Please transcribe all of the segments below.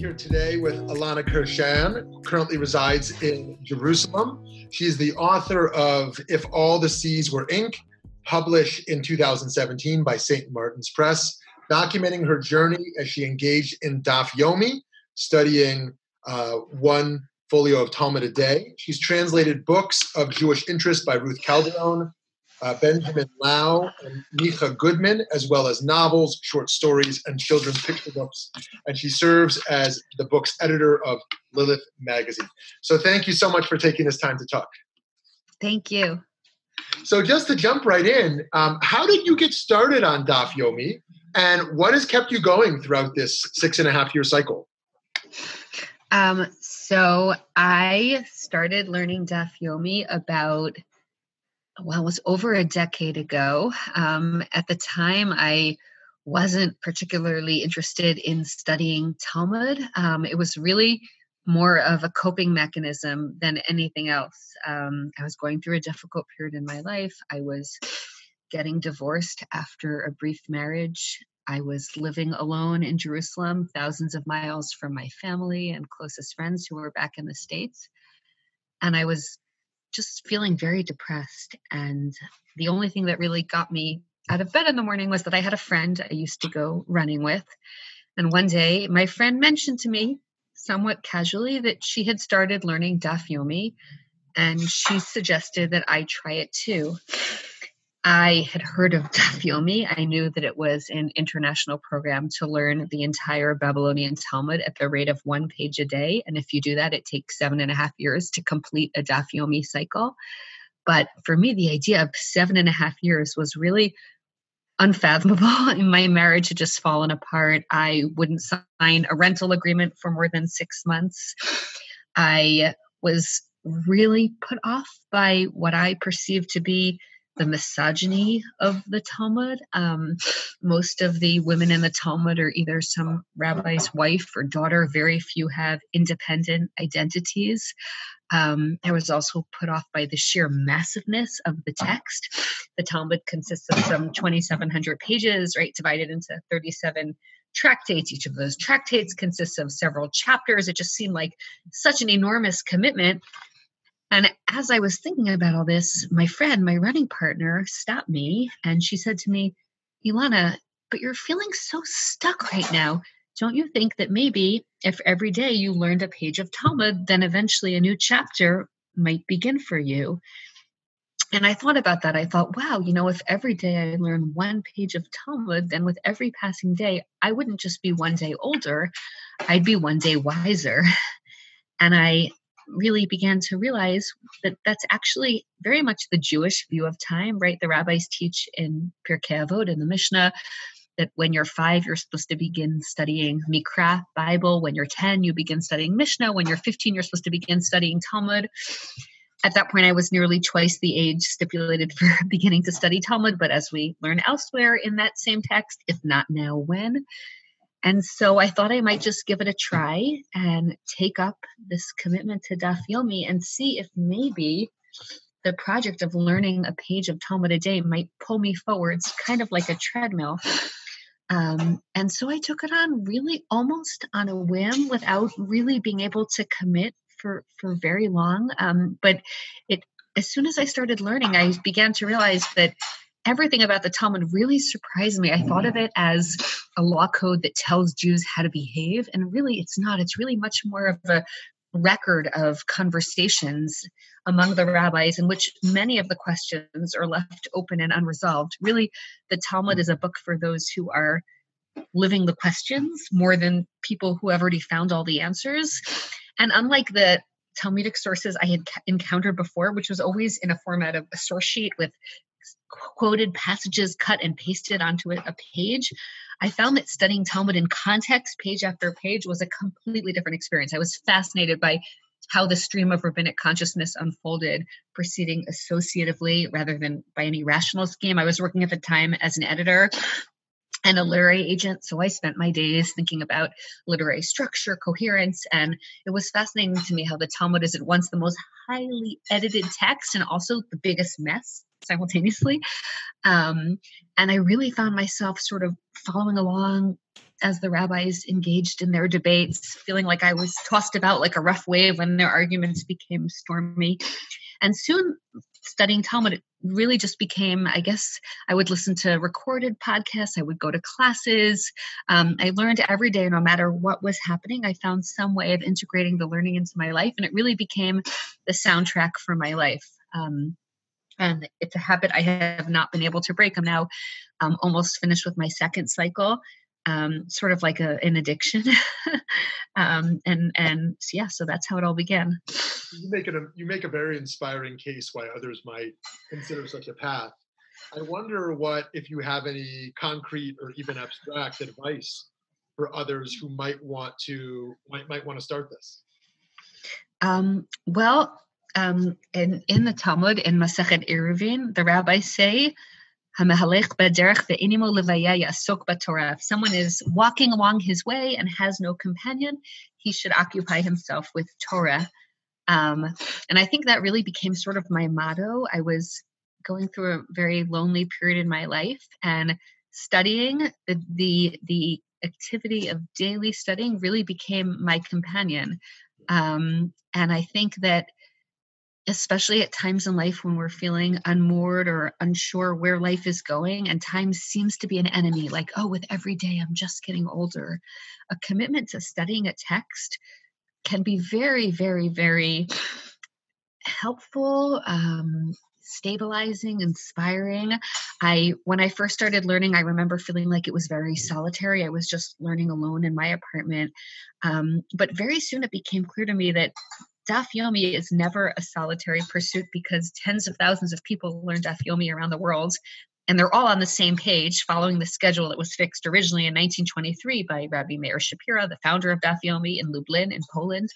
Here today with Ilana Kurshan, who currently resides in Jerusalem. She is the author of If All the Seas Were Ink, published in 2017 by St. Martin's Press, documenting her journey as she engaged in Daf Yomi, studying uh, one folio of Talmud a day. She's translated books of Jewish interest by Ruth Calderon, uh, Benjamin Lau, and Micah Goodman, as well as novels, short stories, and children's picture books. And she serves as the book's editor of Lilith magazine. So thank you so much for taking this time to talk. Thank you. So just to jump right in, um, how did you get started on Daf Yomi, and what has kept you going throughout this six and a half year cycle? Um, so I started learning Daf Yomi about well, it was over a decade ago. Um, at the time, I wasn't particularly interested in studying Talmud. Um, it was really more of a coping mechanism than anything else. Um, I was going through a difficult period in my life. I was getting divorced after a brief marriage. I was living alone in Jerusalem, thousands of miles from my family and closest friends who were back in the States. And I was just feeling very depressed. And the only thing that really got me out of bed in the morning was that I had a friend I used to go running with. And one day, my friend mentioned to me, somewhat casually, that she had started learning Daf Yomi, and she suggested that I try it too. I had heard of Daf Yomi. I knew that it was an international program to learn the entire Babylonian Talmud at the rate of one page a day. And if you do that, it takes seven and a half years to complete a Daf Yomi cycle. But for me, the idea of seven and a half years was really unfathomable. My marriage had just fallen apart. I wouldn't sign a rental agreement for more than six months. I was really put off by what I perceived to be the misogyny of the Talmud. Um, most of the women in the Talmud are either some rabbi's wife or daughter. Very few have independent identities. Um, I was also put off by the sheer massiveness of the text. The Talmud consists of some 2,700 pages, right, divided into 37 tractates. Each of those tractates consists of several chapters. It just seemed like such an enormous commitment and as I was thinking about all this, my friend, my running partner, stopped me and she said to me, Ilana, but you're feeling so stuck right now. Don't you think that maybe if every day you learned a page of Talmud, then eventually a new chapter might begin for you? And I thought about that. I thought, wow, you know, if every day I learn one page of Talmud, then with every passing day, I wouldn't just be one day older, I'd be one day wiser. And I really began to realize that that's actually very much the Jewish view of time, right? The rabbis teach in Pirkei Avot in the Mishnah that when you're five, you're supposed to begin studying Mikra, Bible. When you're 10, you begin studying Mishnah. When you're 15, you're supposed to begin studying Talmud. At that point, I was nearly twice the age stipulated for beginning to study Talmud, but as we learn elsewhere in that same text, if not now, when? And so I thought I might just give it a try and take up this commitment to Daf Yomi and see if maybe the project of learning a page of Talmud a day might pull me forwards, kind of like a treadmill. Um, and so I took it on really almost on a whim without really being able to commit for, for very long. Um, but it as soon as I started learning, I began to realize that everything about the Talmud really surprised me. I thought of it as a law code that tells Jews how to behave, and really it's not. It's really much more of a record of conversations among the rabbis in which many of the questions are left open and unresolved. Really, the Talmud is a book for those who are living the questions more than people who have already found all the answers. And unlike the Talmudic sources I had encountered before, which was always in a format of a source sheet with quoted passages cut and pasted onto a page, I found that studying Talmud in context, page after page, was a completely different experience. I was fascinated by how the stream of rabbinic consciousness unfolded, proceeding associatively rather than by any rational scheme. I was working at the time as an editor and a literary agent. So I spent my days thinking about literary structure, coherence, and it was fascinating to me how the Talmud is at once the most highly edited text and also the biggest mess simultaneously. Um, and I really found myself sort of following along as the rabbis engaged in their debates, feeling like I was tossed about like a rough wave when their arguments became stormy. And soon studying Talmud it really just became, I guess, I would listen to recorded podcasts, I would go to classes. Um, I learned every day, no matter what was happening, I found some way of integrating the learning into my life. And it really became the soundtrack for my life. Um, and it's a habit I have not been able to break. I'm now um, almost finished with my second cycle, um, sort of like a, an addiction. um, and and yeah, so that's how it all began. You make it a you make a very inspiring case why others might consider such a path. I wonder what if you have any concrete or even abstract advice for others who might want to might might want to start this. Um, well, um, in, in the Talmud, in Masechet Eruvin, the rabbis say, if someone is walking along his way and has no companion, he should occupy himself with Torah. Um, and I think that really became sort of my motto. I was going through a very lonely period in my life and studying the the, the activity of daily studying really became my companion. Um, and I think that especially at times in life when we're feeling unmoored or unsure where life is going and time seems to be an enemy like oh with every day i'm just getting older. A commitment to studying a text can be very very very helpful um, stabilizing inspiring. I when i first started learning i remember feeling like it was very solitary. I was just learning alone in my apartment. Um, but very soon it became clear to me that Daf Yomi is never a solitary pursuit because tens of thousands of people learn Daf Yomi around the world, and they're all on the same page, following the schedule that was fixed originally in 1923 by Rabbi Meir Shapira, the founder of Daf Yomi in Lublin in Poland.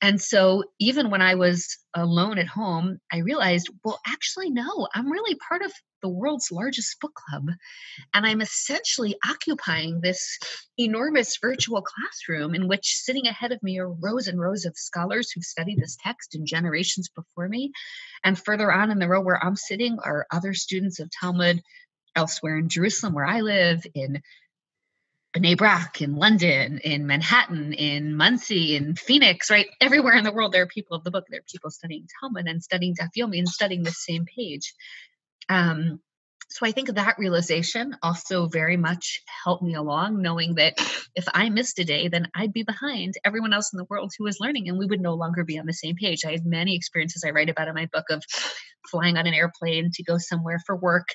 And so even when I was alone at home, I realized, well, actually, no, I'm really part of the world's largest book club. And I'm essentially occupying this enormous virtual classroom in which sitting ahead of me are rows and rows of scholars who've studied this text in generations before me. And further on in the row where I'm sitting are other students of Talmud elsewhere in Jerusalem, where I live, in Bnei Brak in London, in Manhattan, in Monsey, in Phoenix, right? Everywhere in the world, there are people of the book. There are people studying Talmud and studying Daf Yomi and studying the same page. Um, so I think that realization also very much helped me along, knowing that if I missed a day, then I'd be behind everyone else in the world who was learning and we would no longer be on the same page. I had many experiences I write about in my book of flying on an airplane to go somewhere for work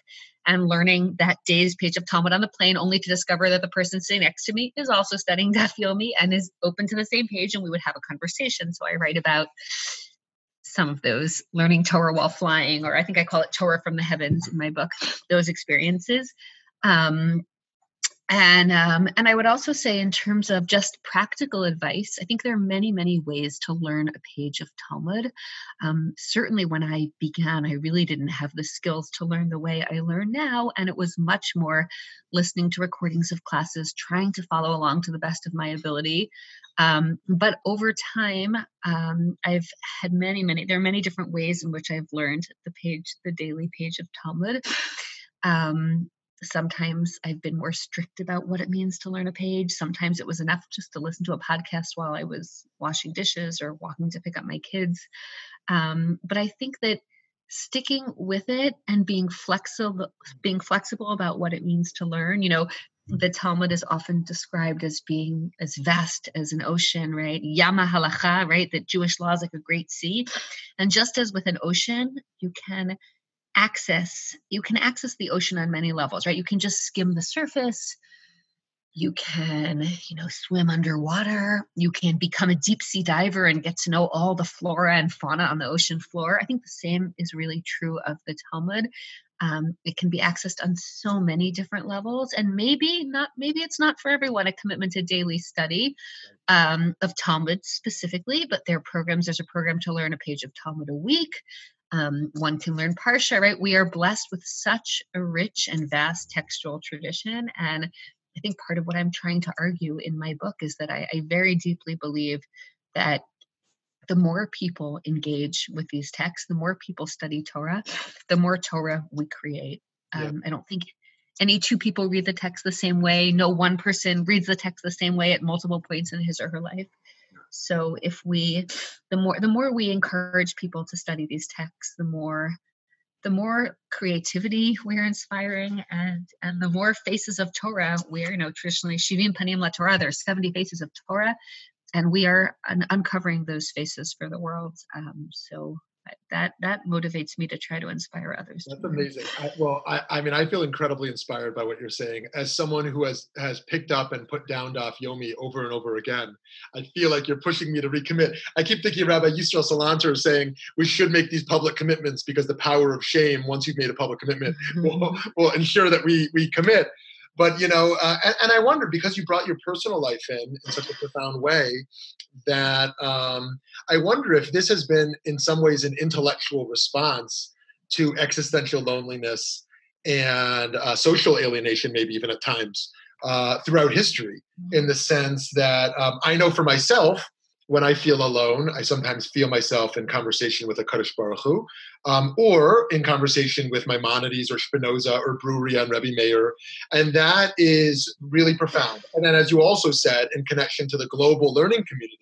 and learning that day's page of Talmud on the plane, only to discover that the person sitting next to me is also studying Daf Yomi and is open to the same page, and we would have a conversation. So I write about some of those learning Torah while flying, or I think I call it Torah from the heavens in my book, those experiences. Um, and um, and I would also say, in terms of just practical advice, I think there are many many ways to learn a page of Talmud. Um, certainly, when I began, I really didn't have the skills to learn the way I learn now, and it was much more listening to recordings of classes, trying to follow along to the best of my ability. Um, but over time, um, I've had many many. There are many different ways in which I've learned the page, the daily page of Talmud. Um, Sometimes I've been more strict about what it means to learn a page. Sometimes it was enough just to listen to a podcast while I was washing dishes or walking to pick up my kids. Um, but I think that sticking with it and being flexible being flexible about what it means to learn you know the Talmud is often described as being as vast as an ocean, right? Yama halacha, right? That Jewish law is like a great sea. And just as with an ocean, you can access you can access the ocean on many levels, right? You can just skim the surface. You can, you know, swim underwater. You can become a deep sea diver and get to know all the flora and fauna on the ocean floor. I think the same is really true of the Talmud. Um, it can be accessed on so many different levels, and maybe not. Maybe it's not for everyone a commitment to daily study um, of Talmud specifically, but there are programs. There's a program to learn a page of Talmud a week. Um, one can learn Parsha, right? We are blessed with such a rich and vast textual tradition, and I think part of what I'm trying to argue in my book is that I, I very deeply believe that the more people engage with these texts, the more people study Torah, the more Torah we create. Um, yeah. I don't think any two people read the text the same way. No one person reads the text the same way at multiple points in his or her life. So if we, the more the more we encourage people to study these texts, the more the more creativity we're inspiring and and the more faces of Torah we're you know traditionally Shivim Panim La Torah there's 70 faces of Torah and we are un- uncovering those faces for the world. Um, so that that motivates me to try to inspire others. That's amazing. I, well, I, I mean, I feel incredibly inspired by what you're saying. As someone who has has picked up and put down Daf Yomi over and over again, I feel like you're pushing me to recommit. I keep thinking Rabbi Yisrael Salanter saying we should make these public commitments because the power of shame, once you've made a public commitment, will, will ensure that we we commit but you know uh, and, and, i wonder because you brought your personal life in in such a profound way that um, i wonder if this has been in some ways an intellectual response to existential loneliness and uh, social alienation maybe even at times uh, throughout history in the sense that um, i know for myself when I feel alone, I sometimes feel myself in conversation with HaKadosh Baruch Hu, um, or in conversation with Maimonides or Spinoza or Bruriya and Rebbe Meir. And that is really profound. And then, as you also said, in connection to the global learning community,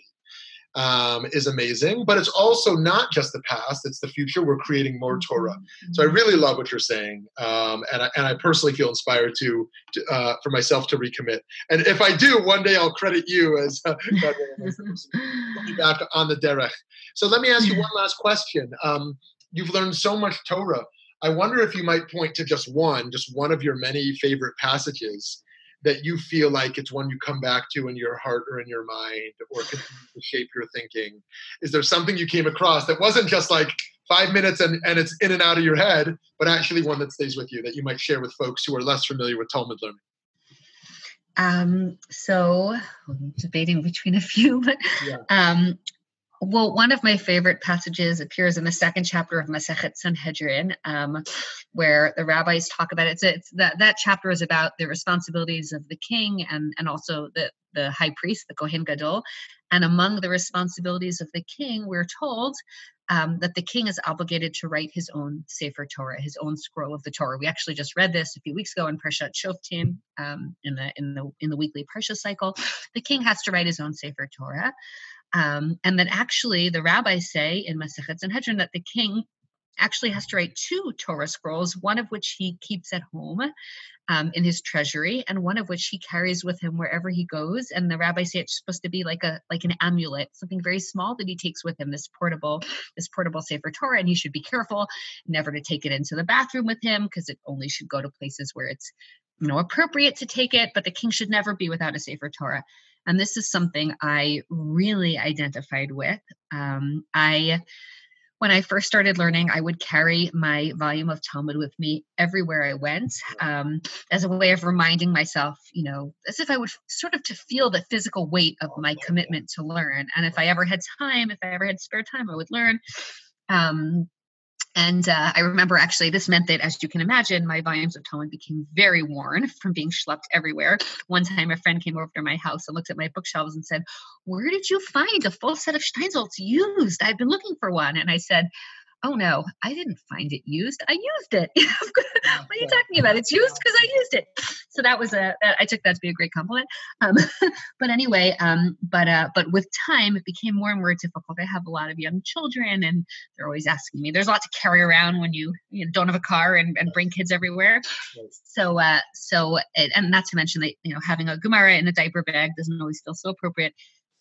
um, is amazing, but it's also not just the past; it's the future. We're creating more Torah. So I really love what you're saying, um, and I, and I personally feel inspired to, to uh, for myself to recommit. And if I do, one day I'll credit you as uh, back on the derech. So let me ask you one last question. Um, you've learned so much Torah. I wonder if you might point to just one, just one of your many favorite passages that you feel like it's one you come back to in your heart or in your mind or continue to shape your thinking? Is there something you came across that wasn't just like five minutes and, and it's in and out of your head, but actually one that stays with you that you might share with folks who are less familiar with Talmud learning? Um, so I'm debating between a few, but yeah. um, well, one of my favorite passages appears in the second chapter of Masechet Sanhedrin, um, where the rabbis talk about it. It's, it's, that that chapter is about the responsibilities of the king and and also the the high priest, the Kohen Gadol. And among the responsibilities of the king, we're told um, that the king is obligated to write his own Sefer Torah, his own scroll of the Torah. We actually just read this a few weeks ago in Parshat Shoftim um, in the in the in the weekly Parsha cycle. The king has to write his own Sefer Torah. Um, and that actually, the rabbis say in Masechet Sanhedrin that the king actually has to write two Torah scrolls, one of which he keeps at home um, in his treasury, and one of which he carries with him wherever he goes. And the rabbis say it's supposed to be like a like an amulet, something very small that he takes with him. This portable, this portable Sefer Torah, and he should be careful never to take it into the bathroom with him because it only should go to places where it's you know appropriate to take it. But the king should never be without a Sefer Torah. And this is something I really identified with. Um, I, when I first started learning, I would carry my volume of Talmud with me everywhere I went um, as a way of reminding myself, you know, as if I would sort of to feel the physical weight of my commitment to learn. And if I ever had time, if I ever had spare time, I would learn. Um, and uh, I remember actually, this meant that, as you can imagine, my volumes of Talmud became very worn from being schlepped everywhere. One time, a friend came over to my house and looked at my bookshelves and said, Where did you find a full set of Steinsaltz used? I've been looking for one. And I said, oh no, I didn't find it used. I used it. what are you talking about? It's used because I used it. So that was a, I took that to be a great compliment. Um, but anyway, um, but, uh, but with time, it became more and more difficult. I have a lot of young children and they're always asking me, there's a lot to carry around when you, you know, don't have a car and, and bring kids everywhere. So, uh, so, and not to mention that, you know, having a Gemara in a diaper bag doesn't always feel so appropriate.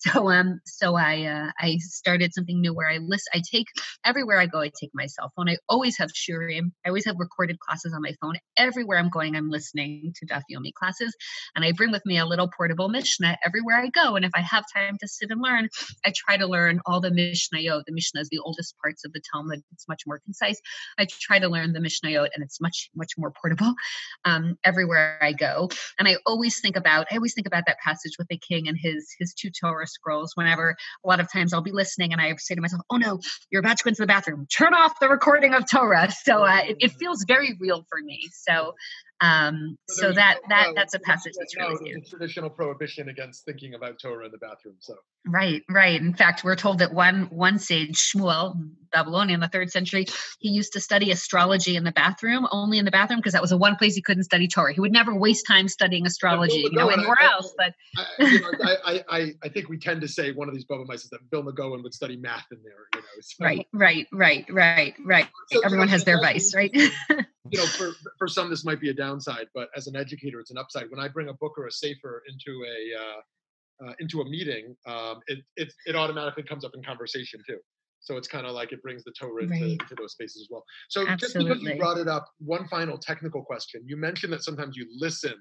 So um so I uh, I started something new where I list I take everywhere I go I take my cell phone. I always have shiurim. I always have recorded classes on my phone. Everywhere I'm going I'm listening to Daf Yomi classes and I bring with me a little portable Mishnah everywhere I go and if I have time to sit and learn I try to learn all the Mishnayot. The Mishnah is the oldest parts of the Talmud. It's much more concise. I try to learn the Mishnayot and it's much much more portable um, everywhere I go. And I always think about I always think about that passage with the king and his his two Torah scrolls whenever a lot of times I'll be listening and I say to myself, oh no, you're about to go into the bathroom. Turn off the recording of Torah. So uh, it, it, feels very real for me. So um, so, so that that no, that's a passage that's really no, traditional prohibition against thinking about Torah in the bathroom. So right, right. In fact, we're told that one one sage Shmuel, Babylonian, the third century, he used to study astrology in the bathroom, only in the bathroom, because that was the one place he couldn't study Torah. He would never waste time studying astrology, you know, anywhere I, else. But I, you know, I, I, I think we tend to say one of these is that Bill McGowan would study math in there. You know, so. Right, right, right, right, right. So, Everyone has their vice, right? you know, for for some this might be a downside, but as an educator, it's an upside. When I bring a book or a sefer into a uh, uh, into a meeting, um, it, it it automatically comes up in conversation too. So it's kind of like it brings the Torah into, right. into, those spaces as well. So Absolutely. just because you brought it up, one final technical question. You mentioned that sometimes you listen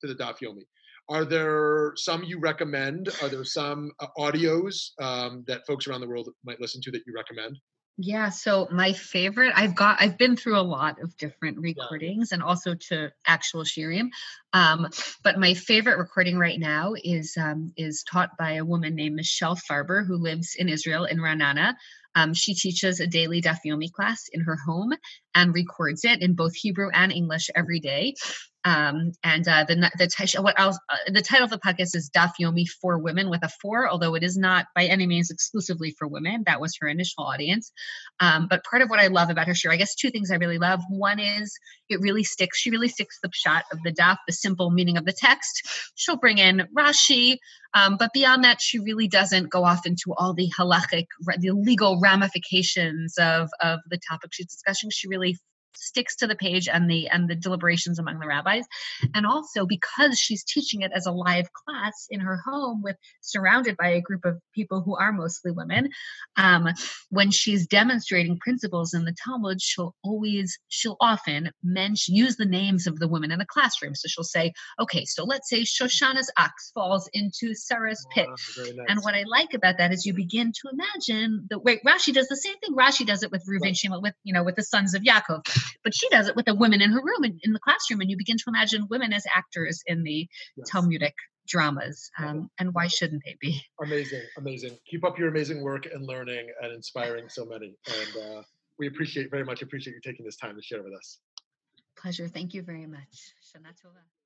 to the Daf Yomi. Are there some you recommend? Are there some uh, audios um, that folks around the world might listen to that you recommend? Yeah, so my favorite, I've got, I've been through a lot of different recordings yeah. and also to actual shiurim. Um, but my favorite recording right now is um, is taught by a woman named Michelle Farber who lives in Israel in Ra'anana. Um, she teaches a daily Daf Yomi class in her home and records it in both Hebrew and English every day. Um, and uh, the the what else, uh, the title of the podcast is Daf Yomi for Women with a four, although it is not by any means exclusively for women. That was her initial audience. Um, but part of what I love about her show, I guess, two things I really love. One is it really sticks. She really sticks the pshat of the Daf, the simple meaning of the text. She'll bring in Rashi, um, but beyond that, she really doesn't go off into all the halachic, the legal ramifications of of the topic she's discussing. She really really sticks to the page and the and the deliberations among the rabbis and also because she's teaching it as a live class in her home with surrounded by a group of people who are mostly women um, when she's demonstrating principles in the talmud she'll always she'll often mention use the names of the women in the classroom so she'll say okay so let's say shoshana's ox falls into sarah's pit oh, nice. and what i like about that is you begin to imagine the wait rashi does the same thing rashi does it with reuven right. shimon with you know with the sons of yaakov but she does it with the women in her room in, in the classroom and you begin to imagine women as actors in the yes. talmudic dramas um, and why shouldn't they be? Amazing amazing. Keep up your amazing work and learning and inspiring so many and uh, we appreciate very much appreciate you taking this time to share with us. Pleasure thank you very much. Shana Tova.